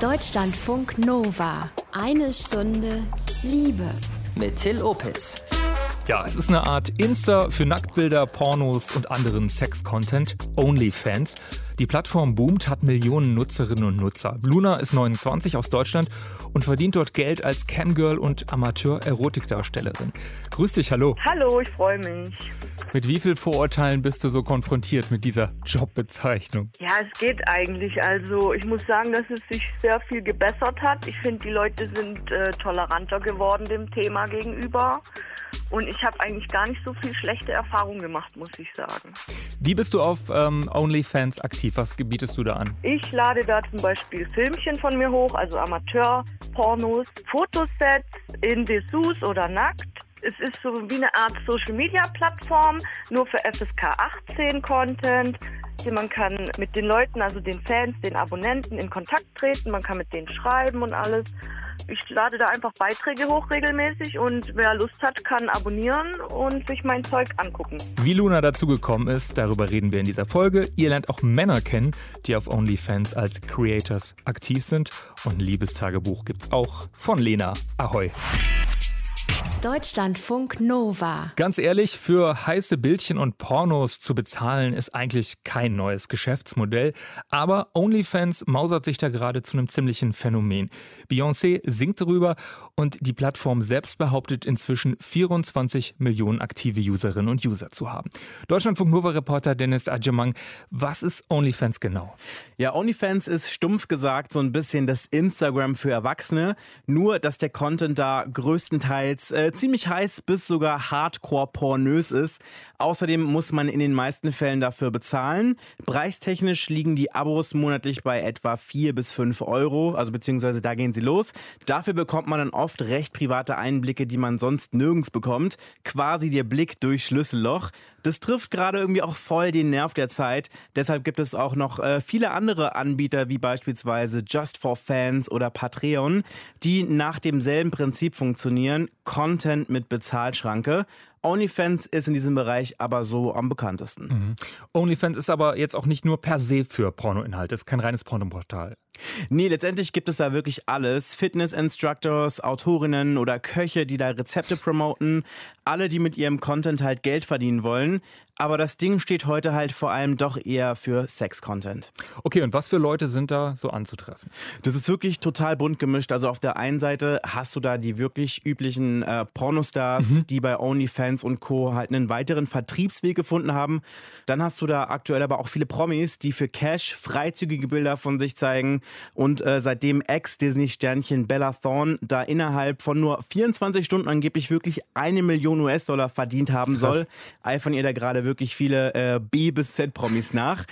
Deutschlandfunk Nova. Eine Stunde Liebe. Mit Till Opitz. Ja, es ist eine Art Insta für Nacktbilder, Pornos und anderen Sex-Content, OnlyFans. Die Plattform boomt, hat Millionen Nutzerinnen und Nutzer. Luna ist 29 aus Deutschland und verdient dort Geld als Camgirl und Amateur-Erotikdarstellerin. Grüß dich, hallo. Hallo, ich freue mich. Mit wie vielen Vorurteilen bist du so konfrontiert mit dieser Jobbezeichnung? Ja, es geht eigentlich. Also ich muss sagen, dass es sich sehr viel gebessert hat. Ich finde, die Leute sind äh, toleranter geworden dem Thema gegenüber. Und ich habe eigentlich gar nicht so viel schlechte Erfahrungen gemacht, muss ich sagen. Wie bist du auf ähm, OnlyFans aktiv? Was bietest du da an? Ich lade da zum Beispiel Filmchen von mir hoch, also Amateur-Pornos, Fotosets in Dessous oder nackt. Es ist so wie eine Art Social-Media-Plattform, nur für FSK 18 Content. Man kann mit den Leuten, also den Fans, den Abonnenten in Kontakt treten, man kann mit denen schreiben und alles. Ich lade da einfach Beiträge hoch regelmäßig und wer Lust hat, kann abonnieren und sich mein Zeug angucken. Wie Luna dazu gekommen ist, darüber reden wir in dieser Folge. Ihr lernt auch Männer kennen, die auf OnlyFans als Creators aktiv sind. Und ein Liebestagebuch gibt's auch von Lena. Ahoi. Deutschlandfunk Nova. Ganz ehrlich, für heiße Bildchen und Pornos zu bezahlen ist eigentlich kein neues Geschäftsmodell. Aber OnlyFans mausert sich da gerade zu einem ziemlichen Phänomen. Beyoncé singt darüber und die Plattform selbst behauptet inzwischen 24 Millionen aktive Userinnen und User zu haben. Deutschlandfunk Nova Reporter Dennis Adjemang, was ist OnlyFans genau? Ja, OnlyFans ist stumpf gesagt so ein bisschen das Instagram für Erwachsene, nur dass der Content da größtenteils äh, ziemlich heiß bis sogar hardcore pornös ist. Außerdem muss man in den meisten Fällen dafür bezahlen. Preistechnisch liegen die Abos monatlich bei etwa 4 bis 5 Euro, also beziehungsweise da gehen sie los. Dafür bekommt man dann oft recht private Einblicke, die man sonst nirgends bekommt. Quasi der Blick durch Schlüsselloch. Das trifft gerade irgendwie auch voll den Nerv der Zeit. Deshalb gibt es auch noch äh, viele andere Anbieter, wie beispielsweise Just for Fans oder Patreon, die nach demselben Prinzip funktionieren. Content mit Bezahlschranke. OnlyFans ist in diesem Bereich aber so am bekanntesten. Mhm. OnlyFans ist aber jetzt auch nicht nur per se für Pornoinhalte, ist kein reines Pornoportal. Nee, letztendlich gibt es da wirklich alles. Fitness-Instructors, Autorinnen oder Köche, die da Rezepte promoten. Alle, die mit ihrem Content halt Geld verdienen wollen. Aber das Ding steht heute halt vor allem doch eher für Sex-Content. Okay, und was für Leute sind da so anzutreffen? Das ist wirklich total bunt gemischt. Also auf der einen Seite hast du da die wirklich üblichen äh, Pornostars, mhm. die bei OnlyFans und Co. halt einen weiteren Vertriebsweg gefunden haben. Dann hast du da aktuell aber auch viele Promis, die für Cash freizügige Bilder von sich zeigen. Und äh, seitdem Ex-Disney-Sternchen Bella Thorne da innerhalb von nur 24 Stunden angeblich wirklich eine Million US-Dollar verdient haben Krass. soll, eifern ihr da gerade wirklich viele äh, B- bis Z-Promis nach.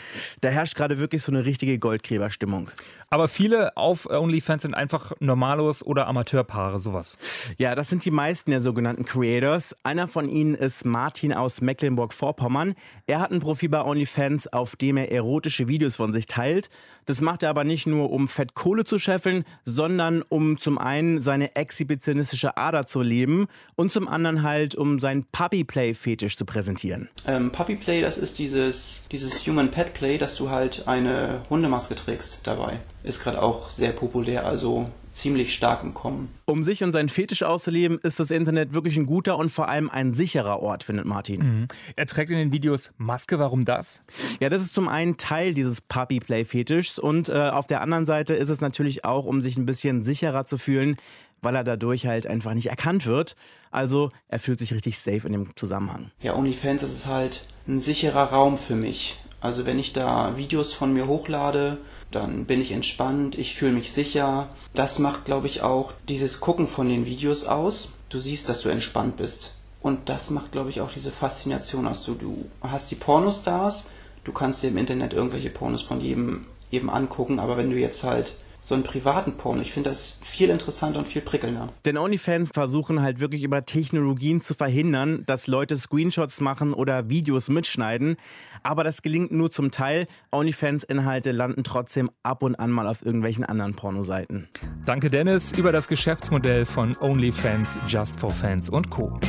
Da herrscht gerade wirklich so eine richtige Goldgräberstimmung. Aber viele auf OnlyFans sind einfach Normalos oder Amateurpaare, sowas. Ja, das sind die meisten der sogenannten Creators. Einer von ihnen ist Martin aus Mecklenburg-Vorpommern. Er hat ein Profil bei OnlyFans, auf dem er erotische Videos von sich teilt. Das macht er aber nicht nur, um Fett Kohle zu scheffeln, sondern um zum einen seine exhibitionistische Ader zu leben und zum anderen halt, um seinen Puppy-Play-Fetisch zu präsentieren. Ähm ähm, Puppy Play, das ist dieses, dieses Human Pet Play, dass du halt eine Hundemaske trägst dabei. Ist gerade auch sehr populär, also ziemlich stark im Kommen. Um sich und seinen Fetisch auszuleben, ist das Internet wirklich ein guter und vor allem ein sicherer Ort, findet Martin. Mhm. Er trägt in den Videos Maske, warum das? Ja, das ist zum einen Teil dieses Puppy-Play-Fetischs und äh, auf der anderen Seite ist es natürlich auch, um sich ein bisschen sicherer zu fühlen, weil er dadurch halt einfach nicht erkannt wird. Also er fühlt sich richtig safe in dem Zusammenhang. Ja, OnlyFans das ist halt ein sicherer Raum für mich. Also wenn ich da Videos von mir hochlade, dann bin ich entspannt, ich fühle mich sicher. Das macht, glaube ich, auch dieses Gucken von den Videos aus. Du siehst, dass du entspannt bist. Und das macht, glaube ich, auch diese Faszination aus. Du, du hast die Pornostars, du kannst dir im Internet irgendwelche Pornos von jedem, jedem angucken, aber wenn du jetzt halt so einen privaten Porno. Ich finde das viel interessanter und viel prickelnder. Denn OnlyFans versuchen halt wirklich über Technologien zu verhindern, dass Leute Screenshots machen oder Videos mitschneiden. Aber das gelingt nur zum Teil. OnlyFans-Inhalte landen trotzdem ab und an mal auf irgendwelchen anderen Pornoseiten. Danke Dennis über das Geschäftsmodell von OnlyFans, Just for Fans und Co.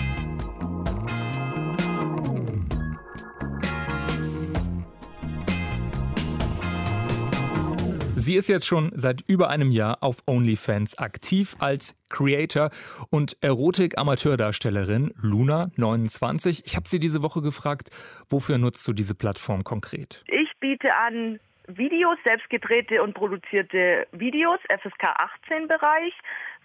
Sie ist jetzt schon seit über einem Jahr auf OnlyFans aktiv als Creator und Erotik-Amateurdarstellerin Luna 29. Ich habe sie diese Woche gefragt, wofür nutzt du diese Plattform konkret? Ich biete an Videos, selbstgedrehte und produzierte Videos, FSK 18 Bereich.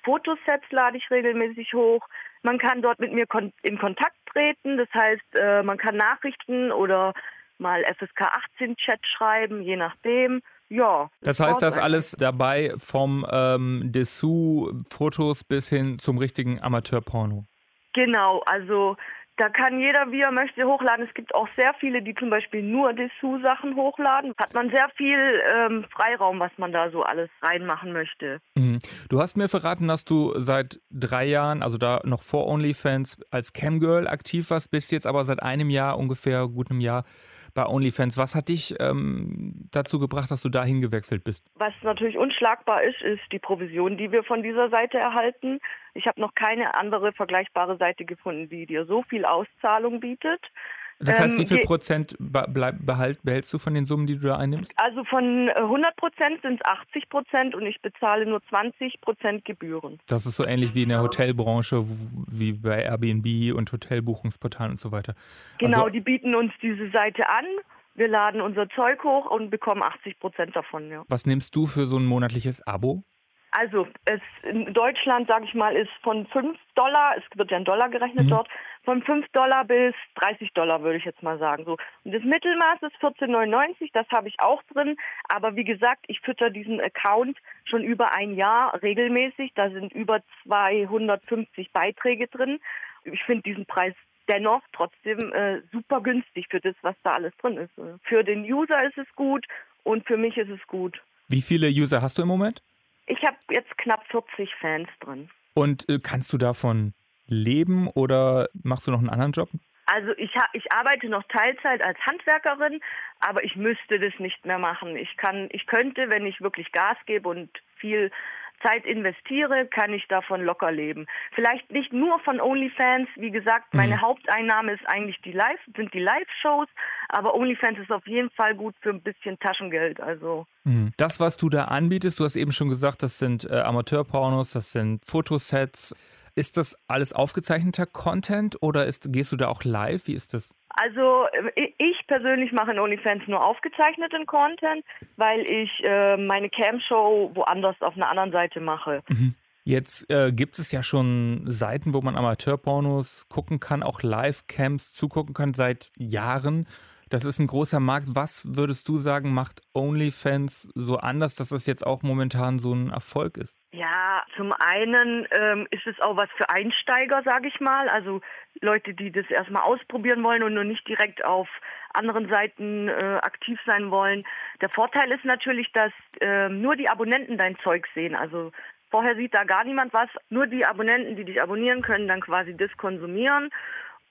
Fotosets lade ich regelmäßig hoch. Man kann dort mit mir in Kontakt treten. Das heißt, äh, man kann Nachrichten oder mal FSK 18 Chat schreiben, je nachdem. Ja. Das heißt, das alles dabei vom ähm, Dessous-Fotos bis hin zum richtigen Amateurporno. Genau, also da kann jeder, wie er möchte, hochladen. Es gibt auch sehr viele, die zum Beispiel nur Dessous-Sachen hochladen. Hat man sehr viel ähm, Freiraum, was man da so alles reinmachen möchte. Mhm. Du hast mir verraten, dass du seit drei Jahren, also da noch vor OnlyFans, als Camgirl aktiv warst, bist jetzt aber seit einem Jahr, ungefähr gut einem Jahr, bei OnlyFans. Was hat dich ähm, dazu gebracht, dass du dahin gewechselt bist? Was natürlich unschlagbar ist, ist die Provision, die wir von dieser Seite erhalten. Ich habe noch keine andere vergleichbare Seite gefunden, die dir so viel Auszahlung bietet. Das heißt, wie ähm, viel Prozent behalt, behältst du von den Summen, die du da einnimmst? Also von 100 Prozent sind es 80 Prozent und ich bezahle nur 20 Prozent Gebühren. Das ist so ähnlich wie in der Hotelbranche, wie bei Airbnb und Hotelbuchungsportalen und so weiter. Genau, also, die bieten uns diese Seite an. Wir laden unser Zeug hoch und bekommen 80 Prozent davon. Ja. Was nimmst du für so ein monatliches Abo? Also es in Deutschland, sage ich mal, ist von 5 Dollar, es wird ja in Dollar gerechnet mhm. dort, von 5 Dollar bis 30 Dollar, würde ich jetzt mal sagen. So. Und das Mittelmaß ist 14,99, das habe ich auch drin. Aber wie gesagt, ich fütter diesen Account schon über ein Jahr regelmäßig. Da sind über 250 Beiträge drin. Ich finde diesen Preis dennoch trotzdem äh, super günstig für das, was da alles drin ist. Für den User ist es gut und für mich ist es gut. Wie viele User hast du im Moment? Ich habe jetzt knapp 40 Fans drin. Und äh, kannst du davon leben oder machst du noch einen anderen Job? Also ich, ich arbeite noch Teilzeit als Handwerkerin, aber ich müsste das nicht mehr machen. Ich kann, ich könnte, wenn ich wirklich Gas gebe und viel Zeit investiere, kann ich davon locker leben. Vielleicht nicht nur von OnlyFans. Wie gesagt, meine mhm. Haupteinnahme ist eigentlich die Live, sind die Live-Shows, aber OnlyFans ist auf jeden Fall gut für ein bisschen Taschengeld. Also mhm. das, was du da anbietest, du hast eben schon gesagt, das sind äh, Amateurpornos, das sind Fotosets. Ist das alles aufgezeichneter Content oder ist, gehst du da auch live? Wie ist das? Also äh, ich persönlich mache in OnlyFans nur aufgezeichneten Content, weil ich äh, meine Cam-Show woanders auf einer anderen Seite mache. Mhm. Jetzt äh, gibt es ja schon Seiten, wo man Amateurpornos gucken kann, auch Live-Camps zugucken kann seit Jahren. Das ist ein großer Markt. Was würdest du sagen, macht OnlyFans so anders, dass es jetzt auch momentan so ein Erfolg ist? Ja, zum einen ähm, ist es auch was für Einsteiger, sage ich mal. Also Leute, die das erstmal ausprobieren wollen und nur nicht direkt auf anderen Seiten äh, aktiv sein wollen. Der Vorteil ist natürlich, dass äh, nur die Abonnenten dein Zeug sehen. Also vorher sieht da gar niemand was. Nur die Abonnenten, die dich abonnieren, können dann quasi das konsumieren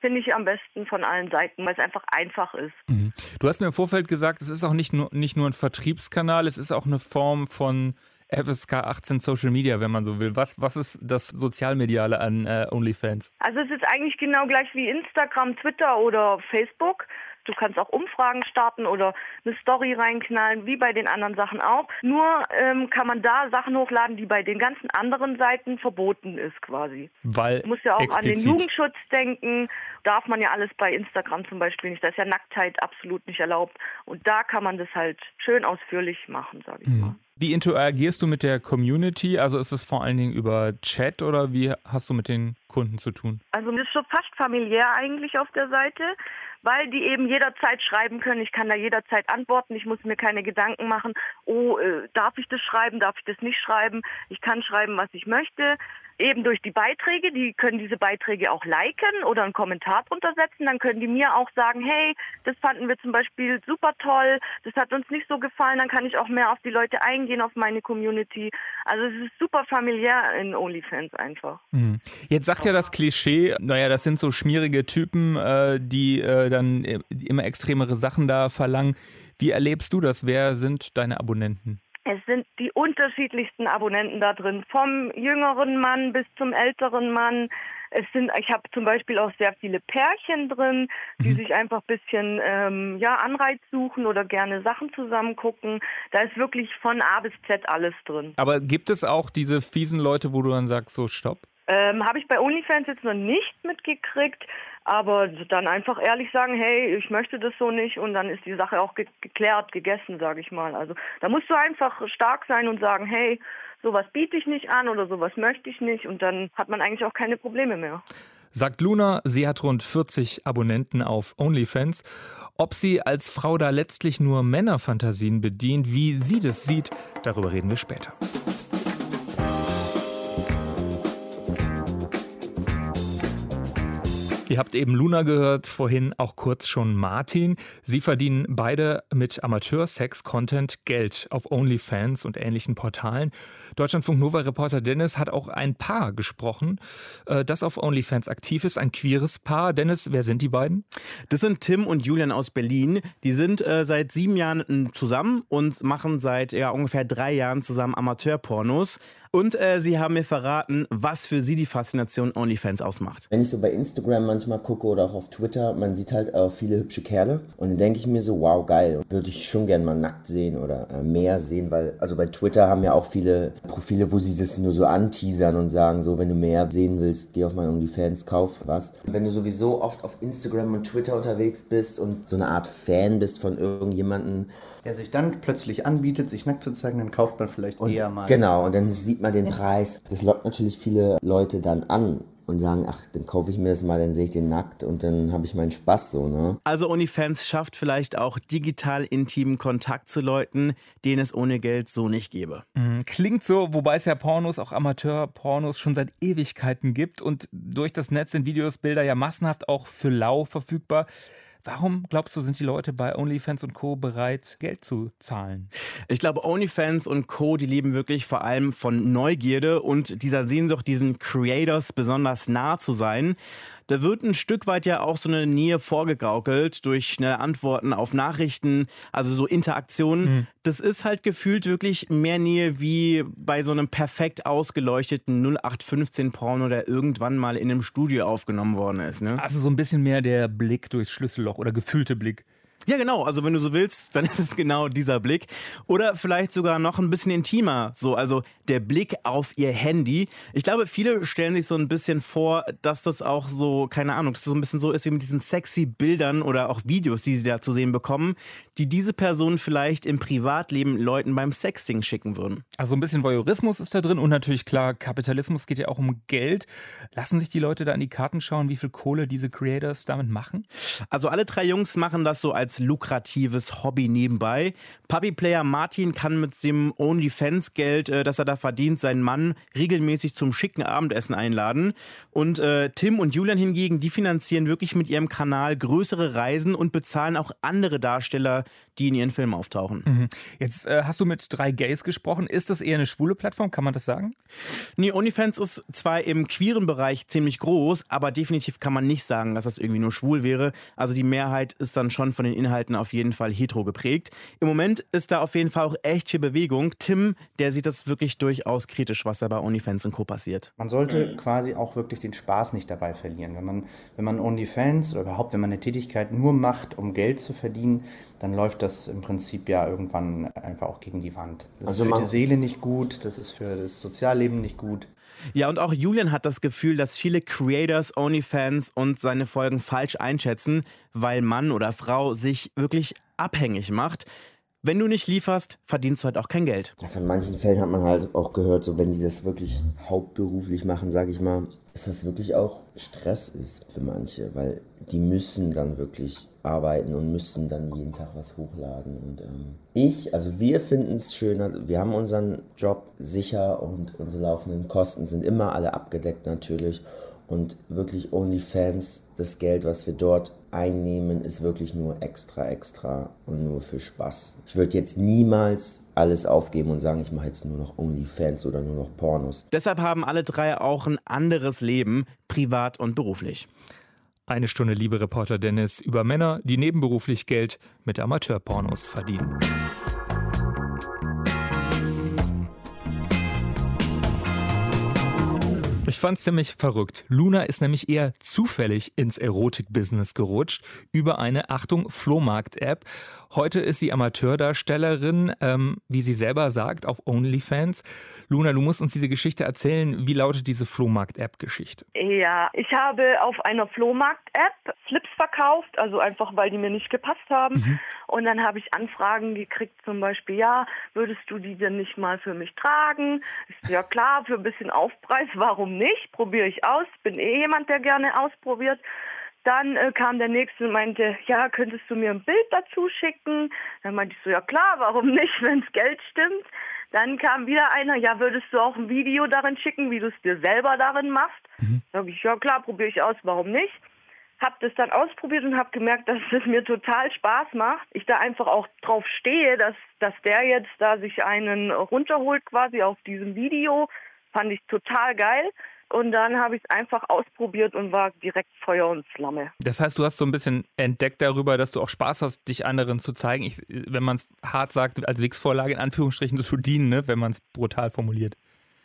finde ich am besten von allen Seiten, weil es einfach einfach ist. Mhm. Du hast mir im Vorfeld gesagt, es ist auch nicht nur, nicht nur ein Vertriebskanal, es ist auch eine Form von FSK 18 Social Media, wenn man so will. Was, was ist das Sozialmediale an äh, OnlyFans? Also es ist eigentlich genau gleich wie Instagram, Twitter oder Facebook. Du kannst auch Umfragen starten oder eine Story reinknallen, wie bei den anderen Sachen auch. Nur ähm, kann man da Sachen hochladen, die bei den ganzen anderen Seiten verboten ist quasi. Weil du musst ja auch explizit. an den Jugendschutz denken. Darf man ja alles bei Instagram zum Beispiel nicht. Da ist ja Nacktheit absolut nicht erlaubt. Und da kann man das halt schön ausführlich machen, sage ich mhm. mal. Wie interagierst du mit der Community? Also ist es vor allen Dingen über Chat oder wie hast du mit den Kunden zu tun? Also das ist schon fast familiär eigentlich auf der Seite weil die eben jederzeit schreiben können. Ich kann da jederzeit antworten. Ich muss mir keine Gedanken machen, oh, äh, darf ich das schreiben, darf ich das nicht schreiben. Ich kann schreiben, was ich möchte eben durch die Beiträge, die können diese Beiträge auch liken oder einen Kommentar drunter setzen, dann können die mir auch sagen, hey, das fanden wir zum Beispiel super toll, das hat uns nicht so gefallen, dann kann ich auch mehr auf die Leute eingehen, auf meine Community. Also es ist super familiär in OnlyFans einfach. Mhm. Jetzt sagt ja das Klischee, naja, das sind so schmierige Typen, äh, die äh, dann immer extremere Sachen da verlangen. Wie erlebst du das? Wer sind deine Abonnenten? Es sind die unterschiedlichsten Abonnenten da drin, vom jüngeren Mann bis zum älteren Mann. Es sind, ich habe zum Beispiel auch sehr viele Pärchen drin, die mhm. sich einfach ein bisschen ähm, ja, Anreiz suchen oder gerne Sachen zusammen gucken. Da ist wirklich von A bis Z alles drin. Aber gibt es auch diese fiesen Leute, wo du dann sagst, so stopp? Ähm, habe ich bei OnlyFans jetzt noch nicht mitgekriegt, aber dann einfach ehrlich sagen, hey, ich möchte das so nicht und dann ist die Sache auch ge geklärt, gegessen, sage ich mal. Also da musst du einfach stark sein und sagen, hey, sowas biete ich nicht an oder sowas möchte ich nicht und dann hat man eigentlich auch keine Probleme mehr. Sagt Luna, sie hat rund 40 Abonnenten auf OnlyFans. Ob sie als Frau da letztlich nur Männerfantasien bedient, wie sie das sieht, darüber reden wir später. Ihr habt eben Luna gehört, vorhin auch kurz schon Martin. Sie verdienen beide mit Amateur-Sex-Content Geld auf OnlyFans und ähnlichen Portalen. Deutschlandfunk Nova-Reporter Dennis hat auch ein Paar gesprochen, äh, das auf OnlyFans aktiv ist, ein queeres Paar. Dennis, wer sind die beiden? Das sind Tim und Julian aus Berlin. Die sind äh, seit sieben Jahren zusammen und machen seit ja, ungefähr drei Jahren zusammen Amateurpornos. Und äh, sie haben mir verraten, was für sie die Faszination OnlyFans ausmacht. Wenn ich so bei Instagram manchmal gucke oder auch auf Twitter, man sieht halt auch viele hübsche Kerle. Und dann denke ich mir so, wow, geil. Würde ich schon gerne mal nackt sehen oder äh, mehr sehen, weil, also bei Twitter haben ja auch viele Profile, wo sie das nur so anteasern und sagen, so, wenn du mehr sehen willst, geh auf mein OnlyFans, kauf was. Wenn du sowieso oft auf Instagram und Twitter unterwegs bist und so eine Art Fan bist von irgendjemandem, der sich dann plötzlich anbietet, sich nackt zu zeigen, dann kauft man vielleicht und, eher mal. Genau, und dann sieht man den Preis. Das lockt natürlich viele Leute dann an und sagen, ach, dann kaufe ich mir das mal, dann sehe ich den nackt und dann habe ich meinen Spaß so, ne? Also OnlyFans schafft vielleicht auch digital intimen Kontakt zu Leuten, denen es ohne Geld so nicht gäbe. Mhm. Klingt so, wobei es ja Pornos, auch Amateur-Pornos schon seit Ewigkeiten gibt und durch das Netz sind Videos, Bilder ja massenhaft auch für lau verfügbar. Warum glaubst du, sind die Leute bei OnlyFans und Co. bereit, Geld zu zahlen? Ich glaube, OnlyFans und Co., die leben wirklich vor allem von Neugierde und dieser Sehnsucht, diesen Creators besonders nah zu sein. Da wird ein Stück weit ja auch so eine Nähe vorgegaukelt durch schnelle Antworten auf Nachrichten, also so Interaktionen. Mhm. Das ist halt gefühlt wirklich mehr Nähe wie bei so einem perfekt ausgeleuchteten 0815 Porno, der irgendwann mal in einem Studio aufgenommen worden ist. Ne? Also so ein bisschen mehr der Blick durchs Schlüsselloch oder gefühlte Blick. Ja, genau. Also wenn du so willst, dann ist es genau dieser Blick. Oder vielleicht sogar noch ein bisschen intimer. So, also der Blick auf ihr Handy. Ich glaube, viele stellen sich so ein bisschen vor, dass das auch so, keine Ahnung, dass das so ein bisschen so ist wie mit diesen sexy Bildern oder auch Videos, die sie da zu sehen bekommen, die diese Personen vielleicht im Privatleben Leuten beim Sexting schicken würden. Also ein bisschen Voyeurismus ist da drin und natürlich klar, Kapitalismus geht ja auch um Geld. Lassen sich die Leute da in die Karten schauen, wie viel Kohle diese Creators damit machen? Also alle drei Jungs machen das so als lukratives Hobby nebenbei. Puppy-Player Martin kann mit dem OnlyFans-Geld, äh, das er da verdient, seinen Mann regelmäßig zum schicken Abendessen einladen. Und äh, Tim und Julian hingegen, die finanzieren wirklich mit ihrem Kanal größere Reisen und bezahlen auch andere Darsteller, die in ihren Filmen auftauchen. Mhm. Jetzt äh, hast du mit drei Gays gesprochen. Ist das eher eine schwule Plattform? Kann man das sagen? Nee, OnlyFans ist zwar im queeren Bereich ziemlich groß, aber definitiv kann man nicht sagen, dass das irgendwie nur schwul wäre. Also die Mehrheit ist dann schon von den Inhalten auf jeden Fall hetero geprägt. Im Moment ist da auf jeden Fall auch echt viel Bewegung. Tim, der sieht das wirklich durchaus kritisch, was da bei OnlyFans und Co. passiert. Man sollte quasi auch wirklich den Spaß nicht dabei verlieren. Wenn man, wenn man OnlyFans oder überhaupt, wenn man eine Tätigkeit nur macht, um Geld zu verdienen, dann läuft das im Prinzip ja irgendwann einfach auch gegen die Wand. Das also ist für die Seele nicht gut, das ist für das Sozialleben nicht gut. Ja, und auch Julian hat das Gefühl, dass viele Creators, OnlyFans und seine Folgen falsch einschätzen, weil Mann oder Frau sich wirklich abhängig macht. Wenn du nicht lieferst, verdienst du halt auch kein Geld. Ja, von manchen Fällen hat man halt auch gehört, so wenn die das wirklich hauptberuflich machen, sage ich mal, dass das wirklich auch Stress ist für manche, weil die müssen dann wirklich arbeiten und müssen dann jeden Tag was hochladen. Und ähm, ich, also wir finden es schöner, wir haben unseren Job sicher und unsere laufenden Kosten sind immer alle abgedeckt natürlich und wirklich OnlyFans, das Geld, was wir dort einnehmen, ist wirklich nur extra, extra und nur für Spaß. Ich würde jetzt niemals alles aufgeben und sagen, ich mache jetzt nur noch OnlyFans oder nur noch Pornos. Deshalb haben alle drei auch ein anderes Leben, privat und beruflich. Eine Stunde Liebe Reporter Dennis über Männer, die nebenberuflich Geld mit Amateurpornos verdienen. Ich fand's ziemlich verrückt. Luna ist nämlich eher zufällig ins Erotik-Business gerutscht über eine, Achtung, Flohmarkt-App. Heute ist sie Amateurdarstellerin, ähm, wie sie selber sagt, auf OnlyFans. Luna, du musst uns diese Geschichte erzählen. Wie lautet diese Flohmarkt-App-Geschichte? Ja, ich habe auf einer Flohmarkt-App Slips verkauft, also einfach, weil die mir nicht gepasst haben. Mhm. Und dann habe ich Anfragen gekriegt, zum Beispiel, ja, würdest du die denn nicht mal für mich tragen? Ist ja klar, für ein bisschen Aufpreis, warum nicht? Probiere ich aus, bin eh jemand, der gerne ausprobiert. Dann äh, kam der nächste und meinte, ja, könntest du mir ein Bild dazu schicken? Dann meinte ich so, ja klar, warum nicht, wenn das Geld stimmt? Dann kam wieder einer, ja, würdest du auch ein Video darin schicken, wie du es dir selber darin machst? Mhm. Sag ich, ja klar, probiere ich aus, warum nicht? Hab das dann ausprobiert und habe gemerkt, dass es mir total Spaß macht. Ich da einfach auch drauf stehe, dass, dass der jetzt da sich einen runterholt quasi auf diesem Video. Fand ich total geil. Und dann habe ich es einfach ausprobiert und war direkt Feuer und Flamme. Das heißt, du hast so ein bisschen entdeckt darüber, dass du auch Spaß hast, dich anderen zu zeigen. Ich, wenn man es hart sagt, als Wix-Vorlage in Anführungsstrichen zu dienen, ne? wenn man es brutal formuliert.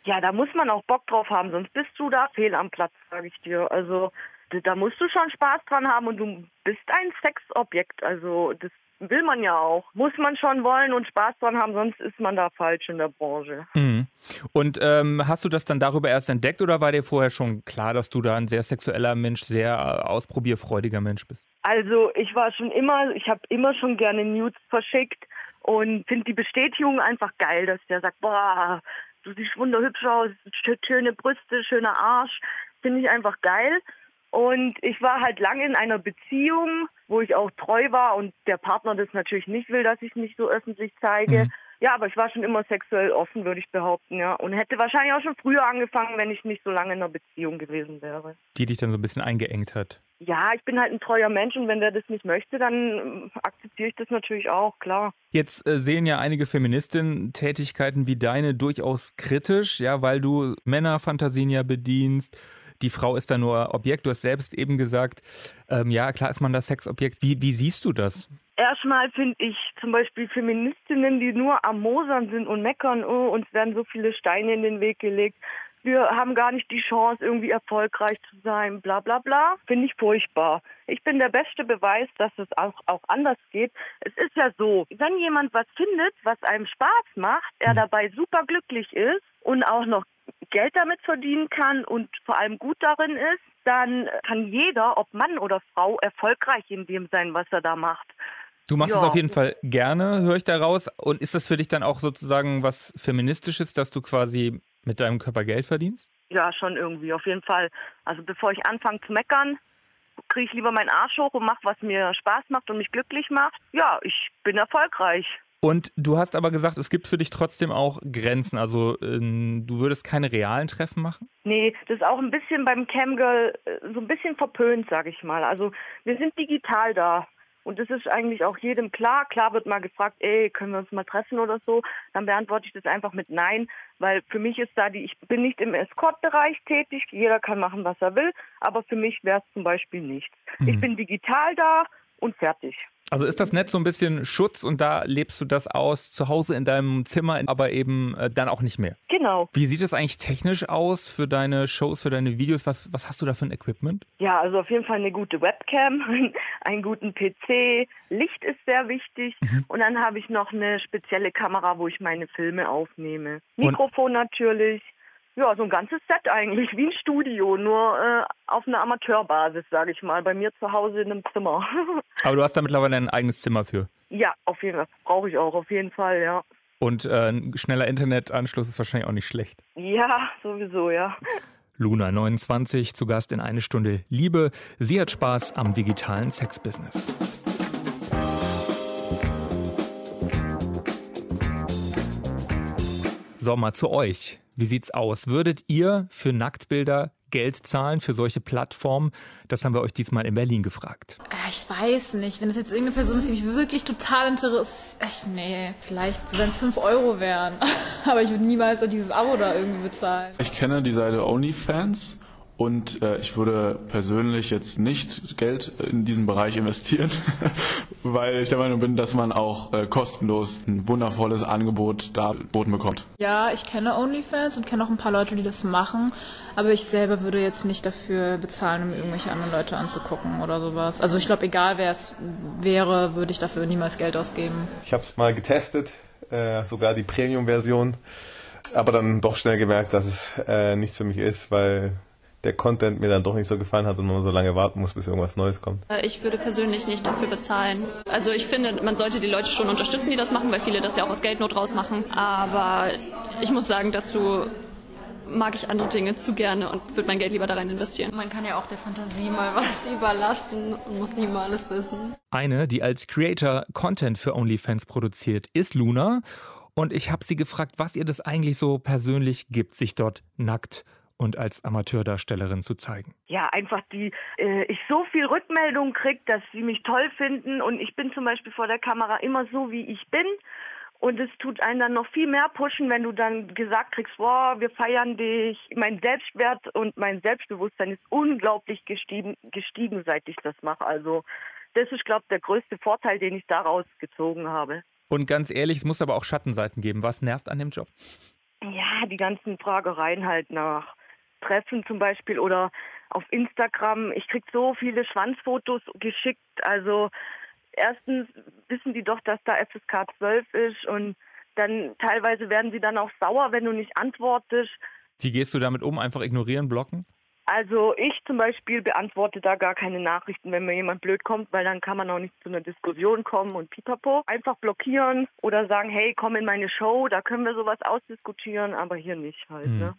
Ja, da muss man auch Bock drauf haben, sonst bist du da fehl am Platz, sage ich dir. Also da musst du schon Spaß dran haben und du bist ein Sexobjekt. Also das will man ja auch. Muss man schon wollen und Spaß dran haben, sonst ist man da falsch in der Branche. Mhm. Und ähm, hast du das dann darüber erst entdeckt oder war dir vorher schon klar, dass du da ein sehr sexueller Mensch, sehr äh, ausprobierfreudiger Mensch bist? Also ich war schon immer, ich habe immer schon gerne Nudes verschickt und finde die Bestätigung einfach geil, dass der sagt, boah, du siehst wunderhübsch aus, schöne Brüste, schöner Arsch, finde ich einfach geil. Und ich war halt lange in einer Beziehung, wo ich auch treu war und der Partner das natürlich nicht will, dass ich mich so öffentlich zeige. Mhm. Ja, aber ich war schon immer sexuell offen, würde ich behaupten, ja. Und hätte wahrscheinlich auch schon früher angefangen, wenn ich nicht so lange in einer Beziehung gewesen wäre. Die dich dann so ein bisschen eingeengt hat. Ja, ich bin halt ein treuer Mensch und wenn der das nicht möchte, dann akzeptiere ich das natürlich auch, klar. Jetzt äh, sehen ja einige Feministinnen Tätigkeiten wie deine durchaus kritisch, ja, weil du Männerfantasien ja bedienst die Frau ist da nur Objekt. Du hast selbst eben gesagt, ähm, ja, klar ist man das Sexobjekt. Wie, wie siehst du das? Erstmal finde ich zum Beispiel Feministinnen, die nur am Mosern sind und meckern, oh, uns werden so viele Steine in den Weg gelegt. Wir haben gar nicht die Chance, irgendwie erfolgreich zu sein, bla bla bla. Finde ich furchtbar. Ich bin der beste Beweis, dass es auch, auch anders geht. Es ist ja so, wenn jemand was findet, was einem Spaß macht, er hm. dabei super glücklich ist und auch noch Geld damit verdienen kann und vor allem gut darin ist, dann kann jeder, ob Mann oder Frau, erfolgreich in dem sein, was er da macht. Du machst ja. es auf jeden Fall gerne, höre ich daraus. Und ist das für dich dann auch sozusagen was Feministisches, dass du quasi mit deinem Körper Geld verdienst? Ja, schon irgendwie, auf jeden Fall. Also bevor ich anfange zu meckern, kriege ich lieber meinen Arsch hoch und mache, was mir Spaß macht und mich glücklich macht. Ja, ich bin erfolgreich. Und du hast aber gesagt, es gibt für dich trotzdem auch Grenzen. Also ähm, du würdest keine realen Treffen machen? Nee, das ist auch ein bisschen beim Camgirl äh, so ein bisschen verpönt, sage ich mal. Also wir sind digital da. Und das ist eigentlich auch jedem klar. Klar wird mal gefragt, ey, können wir uns mal treffen oder so. Dann beantworte ich das einfach mit Nein, weil für mich ist da die, ich bin nicht im Escort-Bereich tätig. Jeder kann machen, was er will. Aber für mich wäre es zum Beispiel nichts. Mhm. Ich bin digital da und fertig. Also ist das Netz so ein bisschen Schutz und da lebst du das aus zu Hause in deinem Zimmer, aber eben äh, dann auch nicht mehr? Genau. Wie sieht es eigentlich technisch aus für deine Shows, für deine Videos? Was, was hast du da für ein Equipment? Ja, also auf jeden Fall eine gute Webcam, einen guten PC, Licht ist sehr wichtig mhm. und dann habe ich noch eine spezielle Kamera, wo ich meine Filme aufnehme. Mikrofon und natürlich ja, so ein ganzes Set eigentlich, wie ein Studio, nur äh, auf einer Amateurbasis, sage ich mal, bei mir zu Hause in einem Zimmer. Aber du hast da mittlerweile ein eigenes Zimmer für? Ja, auf jeden Fall. Brauche ich auch, auf jeden Fall, ja. Und äh, ein schneller Internetanschluss ist wahrscheinlich auch nicht schlecht. Ja, sowieso, ja. Luna 29 zu Gast in eine Stunde Liebe. Sie hat Spaß am digitalen Sexbusiness. So, mal zu euch. Wie sieht's aus? Würdet ihr für Nacktbilder Geld zahlen für solche Plattformen? Das haben wir euch diesmal in Berlin gefragt. Äh, ich weiß nicht. Wenn das jetzt irgendeine Person ist, die mich wirklich total interessiert. Echt, nee. Vielleicht, wenn es 5 Euro wären. Aber ich würde niemals dieses Abo da irgendwie bezahlen. Ich kenne die Seite OnlyFans Und äh, ich würde persönlich jetzt nicht Geld in diesen Bereich investieren, weil ich der Meinung bin, dass man auch äh, kostenlos ein wundervolles Angebot da boten bekommt. Ja, ich kenne OnlyFans und kenne auch ein paar Leute, die das machen, aber ich selber würde jetzt nicht dafür bezahlen, um irgendwelche anderen Leute anzugucken oder sowas. Also ich glaube, egal wer es wäre, würde ich dafür niemals Geld ausgeben. Ich habe es mal getestet, äh, sogar die Premium-Version, aber dann doch schnell gemerkt, dass es äh, nichts für mich ist, weil der Content mir dann doch nicht so gefallen hat und man so lange warten muss, bis irgendwas Neues kommt. Äh, ich würde persönlich nicht dafür bezahlen. Also ich finde, man sollte die Leute schon unterstützen, die das machen, weil viele das ja auch aus Geldnot rausmachen. Aber ich muss sagen, dazu mag ich andere Dinge zu gerne und würde mein Geld lieber da rein investieren. Man kann ja auch der Fantasie mal was überlassen und muss nie mal alles wissen. Eine, die als Creator Content für OnlyFans produziert, ist Luna. Und ich habe sie gefragt, was ihr das eigentlich so persönlich gibt, sich dort nackt und als Amateurdarstellerin zu zeigen? Ja, einfach die, äh, ich so viel Rückmeldung kriege, dass sie mich toll finden und ich bin zum Beispiel vor der Kamera immer so, wie ich bin. Und es tut einen dann noch viel mehr pushen, wenn du dann gesagt kriegst, boah, wir feiern dich. Mein Selbstwert und mein Selbstbewusstsein ist unglaublich gestiegen, gestiegen seit ich das mache. Also das ist, glaube ich, der größte Vorteil, den ich daraus gezogen habe. Und ganz ehrlich, es muss aber auch Schattenseiten geben. Was nervt an dem Job? Ja, die ganzen Fragereien halt nach Treffen zum Beispiel oder auf Instagram. Ich kriege so viele Schwanzfotos geschickt. Also erstens wissen die doch, dass da FSK 12 ist und dann teilweise werden sie dann auch sauer, wenn du nicht antwortest. Wie gehst du damit um? Einfach ignorieren, blocken? Also ich zum Beispiel beantworte da gar keine Nachrichten, wenn mir jemand blöd kommt, weil dann kann man auch nicht zu einer Diskussion kommen und pipapo. Einfach blockieren oder sagen, hey, komm in meine Show, da können wir sowas ausdiskutieren, aber hier nicht halt. Hm. Ne?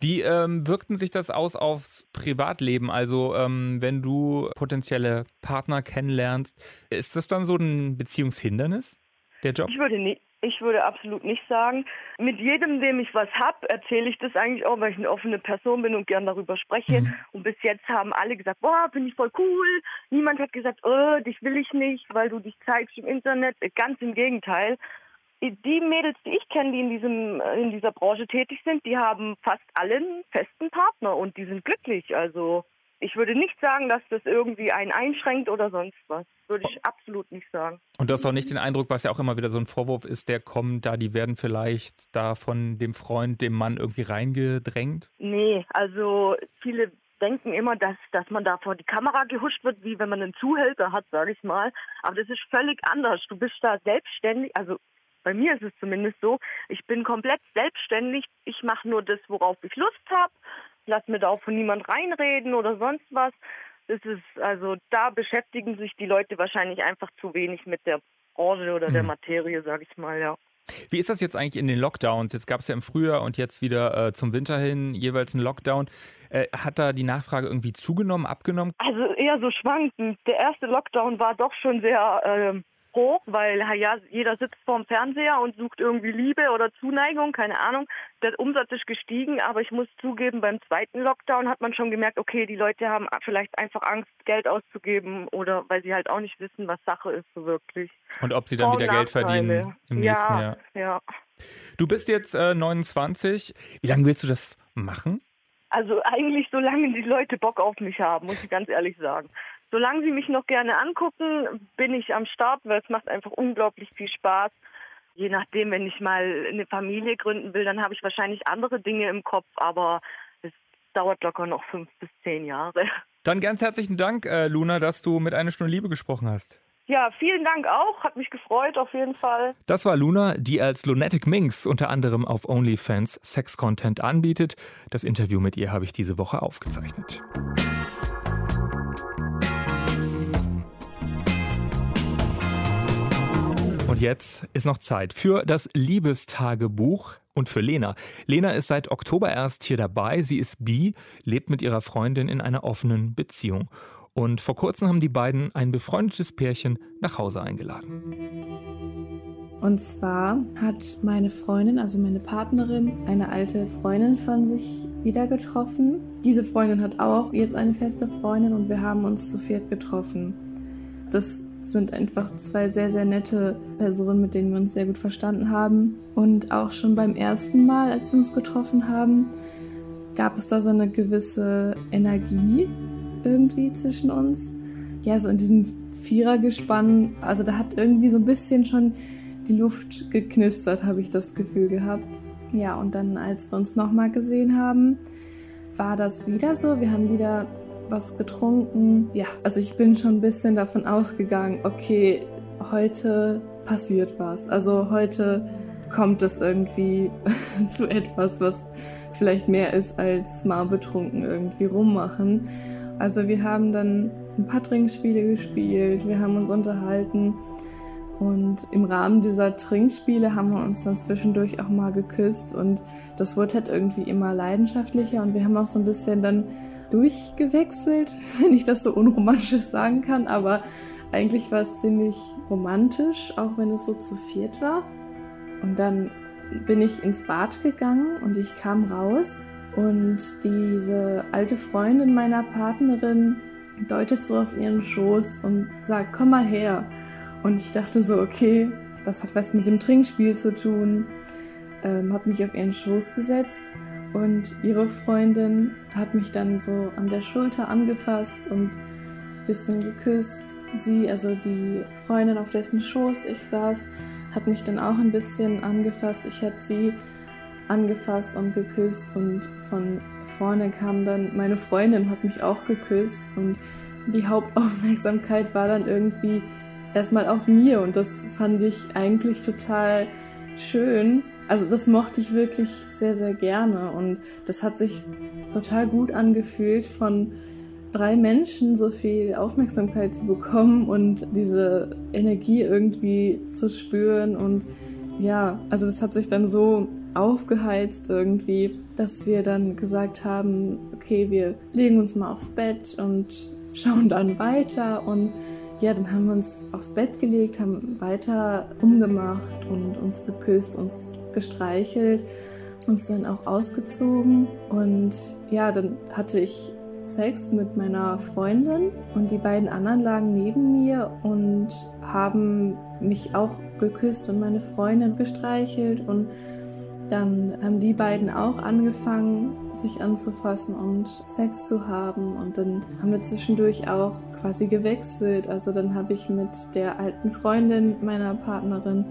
Wie ähm, wirkten sich das aus aufs Privatleben? Also, ähm, wenn du potenzielle Partner kennenlernst, ist das dann so ein Beziehungshindernis, der Job? Ich würde nicht. Ich würde absolut nicht sagen. Mit jedem, dem ich was habe, erzähle ich das eigentlich auch, weil ich eine offene Person bin und gern darüber spreche. Mhm. Und bis jetzt haben alle gesagt, boah, finde ich voll cool. Niemand hat gesagt, oh, dich will ich nicht, weil du dich zeigst im Internet. Ganz im Gegenteil die Mädels, die ich kenne, die in diesem in dieser Branche tätig sind, die haben fast alle einen festen Partner und die sind glücklich. Also ich würde nicht sagen, dass das irgendwie einen einschränkt oder sonst was. Würde ich absolut nicht sagen. Und du hast auch nicht den Eindruck, was ja auch immer wieder so ein Vorwurf ist, der kommt, da die werden vielleicht da von dem Freund, dem Mann irgendwie reingedrängt? Nee, also viele denken immer, dass, dass man da vor die Kamera gehuscht wird, wie wenn man einen Zuhälter hat, sage ich mal. Aber das ist völlig anders. Du bist da selbstständig, also bei mir ist es zumindest so, ich bin komplett selbstständig. Ich mache nur das, worauf ich Lust habe. Lass mir da auch von niemand reinreden oder sonst was. Das ist, also da beschäftigen sich die Leute wahrscheinlich einfach zu wenig mit der Branche oder der mhm. Materie, sage ich mal, ja. Wie ist das jetzt eigentlich in den Lockdowns? Jetzt gab es ja im Frühjahr und jetzt wieder äh, zum Winter hin jeweils einen Lockdown. Äh, hat da die Nachfrage irgendwie zugenommen, abgenommen? Also eher so schwankend. Der erste Lockdown war doch schon sehr äh, hoch, weil ja, jeder sitzt vorm Fernseher und sucht irgendwie Liebe oder Zuneigung, keine Ahnung. Der Umsatz ist gestiegen, aber ich muss zugeben, beim zweiten Lockdown hat man schon gemerkt, okay, die Leute haben vielleicht einfach Angst, Geld auszugeben oder weil sie halt auch nicht wissen, was Sache ist so wirklich. Und ob sie dann wieder Geld verdienen im nächsten ja, Jahr. Ja. Du bist jetzt äh, 29. Wie lange willst du das machen? Also eigentlich so lange die Leute Bock auf mich haben, muss ich ganz ehrlich sagen solange Sie mich noch gerne angucken, bin ich am Start, weil es macht einfach unglaublich viel Spaß. Je nachdem, wenn ich mal eine Familie gründen will, dann habe ich wahrscheinlich andere Dinge im Kopf, aber es dauert locker noch fünf bis zehn Jahre. Dann ganz herzlichen Dank, äh, Luna, dass du mit einer Stunde Liebe gesprochen hast. Ja, vielen Dank auch. Hat mich gefreut, auf jeden Fall. Das war Luna, die als Lunatic Minx unter anderem auf OnlyFans Sex-Content anbietet. Das Interview mit ihr habe ich diese Woche aufgezeichnet. Und jetzt ist noch Zeit für das Liebestagebuch und für Lena. Lena ist seit Oktober erst hier dabei. Sie ist bi, lebt mit ihrer Freundin in einer offenen Beziehung. Und vor kurzem haben die beiden ein befreundetes Pärchen nach Hause eingeladen. Und zwar hat meine Freundin, also meine Partnerin, eine alte Freundin von sich wieder getroffen. Diese Freundin hat auch jetzt eine feste Freundin und wir haben uns zu viert getroffen. Das sind einfach zwei sehr, sehr nette Personen, mit denen wir uns sehr gut verstanden haben. Und auch schon beim ersten Mal, als wir uns getroffen haben, gab es da so eine gewisse Energie irgendwie zwischen uns. Ja, so in diesem Vierergespann, also da hat irgendwie so ein bisschen schon die Luft geknistert, habe ich das Gefühl gehabt. Ja, und dann, als wir uns nochmal gesehen haben, war das wieder so. Wir haben wieder was getrunken. Ja, also ich bin schon ein bisschen davon ausgegangen, okay, heute passiert was. Also heute kommt es irgendwie zu etwas, was vielleicht mehr ist als mal betrunken irgendwie rummachen. Also wir haben dann ein paar Trinkspiele gespielt, wir haben uns unterhalten und im Rahmen dieser Trinkspiele haben wir uns dann zwischendurch auch mal geküsst und das wurde halt irgendwie immer leidenschaftlicher und wir haben auch so ein bisschen dann durchgewechselt, wenn ich das so unromantisch sagen kann, aber eigentlich war es ziemlich romantisch, auch wenn es so zu viert war. Und dann bin ich ins Bad gegangen und ich kam raus und diese alte Freundin meiner Partnerin deutet so auf ihren Schoß und sagt, komm mal her. Und ich dachte so, okay, das hat was mit dem Trinkspiel zu tun. Ähm, habe mich auf ihren Schoß gesetzt und ihre Freundin hat mich dann so an der Schulter angefasst und ein bisschen geküsst. Sie, also die Freundin, auf dessen Schoß ich saß, hat mich dann auch ein bisschen angefasst. Ich habe sie angefasst und geküsst und von vorne kam dann meine Freundin, hat mich auch geküsst und die Hauptaufmerksamkeit war dann irgendwie erstmal auf mir und das fand ich eigentlich total schön. Also das mochte ich wirklich sehr, sehr gerne und das hat sich total gut angefühlt, von drei Menschen so viel Aufmerksamkeit zu bekommen und diese Energie irgendwie zu spüren und ja, also das hat sich dann so aufgeheizt irgendwie, dass wir dann gesagt haben, okay, wir legen uns mal aufs Bett und schauen dann weiter und ja, dann haben wir uns aufs Bett gelegt, haben weiter rumgemacht und uns geküsst, uns gestreichelt, uns dann auch ausgezogen. Und ja, dann hatte ich Sex mit meiner Freundin und die beiden anderen lagen neben mir und haben mich auch geküsst und meine Freundin gestreichelt und dann haben die beiden auch angefangen, sich anzufassen und Sex zu haben. Und dann haben wir zwischendurch auch quasi gewechselt. Also dann habe ich mit der alten Freundin meiner Partnerin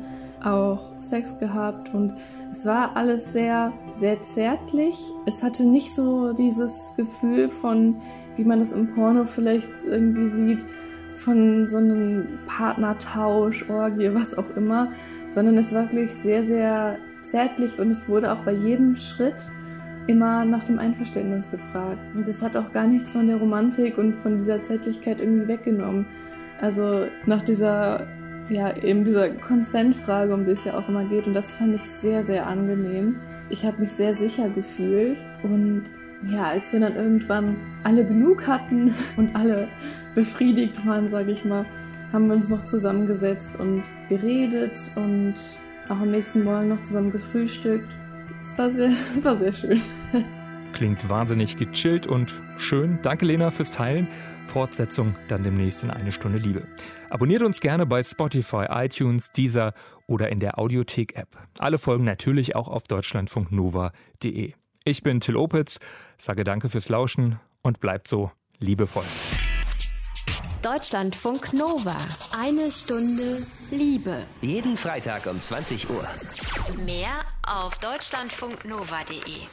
auch Sex gehabt und es war alles sehr, sehr zärtlich. Es hatte nicht so dieses Gefühl von, wie man das im Porno vielleicht irgendwie sieht, von so einem Partnertausch, Orgie, was auch immer, sondern es war wirklich sehr, sehr zärtlich und es wurde auch bei jedem Schritt immer nach dem Einverständnis gefragt. Und das hat auch gar nichts von der Romantik und von dieser Zärtlichkeit irgendwie weggenommen. Also nach dieser, ja, eben dieser Konsentfrage, um die es ja auch immer geht. Und das fand ich sehr, sehr angenehm. Ich habe mich sehr sicher gefühlt und ja, als wir dann irgendwann alle genug hatten und alle befriedigt waren, sage ich mal, haben wir uns noch zusammengesetzt und geredet und auch am nächsten Morgen noch zusammen gefrühstückt. Es war sehr, es war sehr schön. Klingt wahnsinnig gechillt und schön. Danke, Lena, fürs Teilen. Fortsetzung dann demnächst in eine Stunde Liebe. Abonniert uns gerne bei Spotify, iTunes, Deezer oder in der Audiothek-App. Alle Folgen natürlich auch auf deutschlandfunknova.de. Ich bin Till Opitz, sage danke fürs Lauschen und bleibt so liebevoll. Deutschlandfunk Nova. Eine Stunde Liebe. Jeden Freitag um 20 Uhr. Mehr auf deutschlandfunknova.de.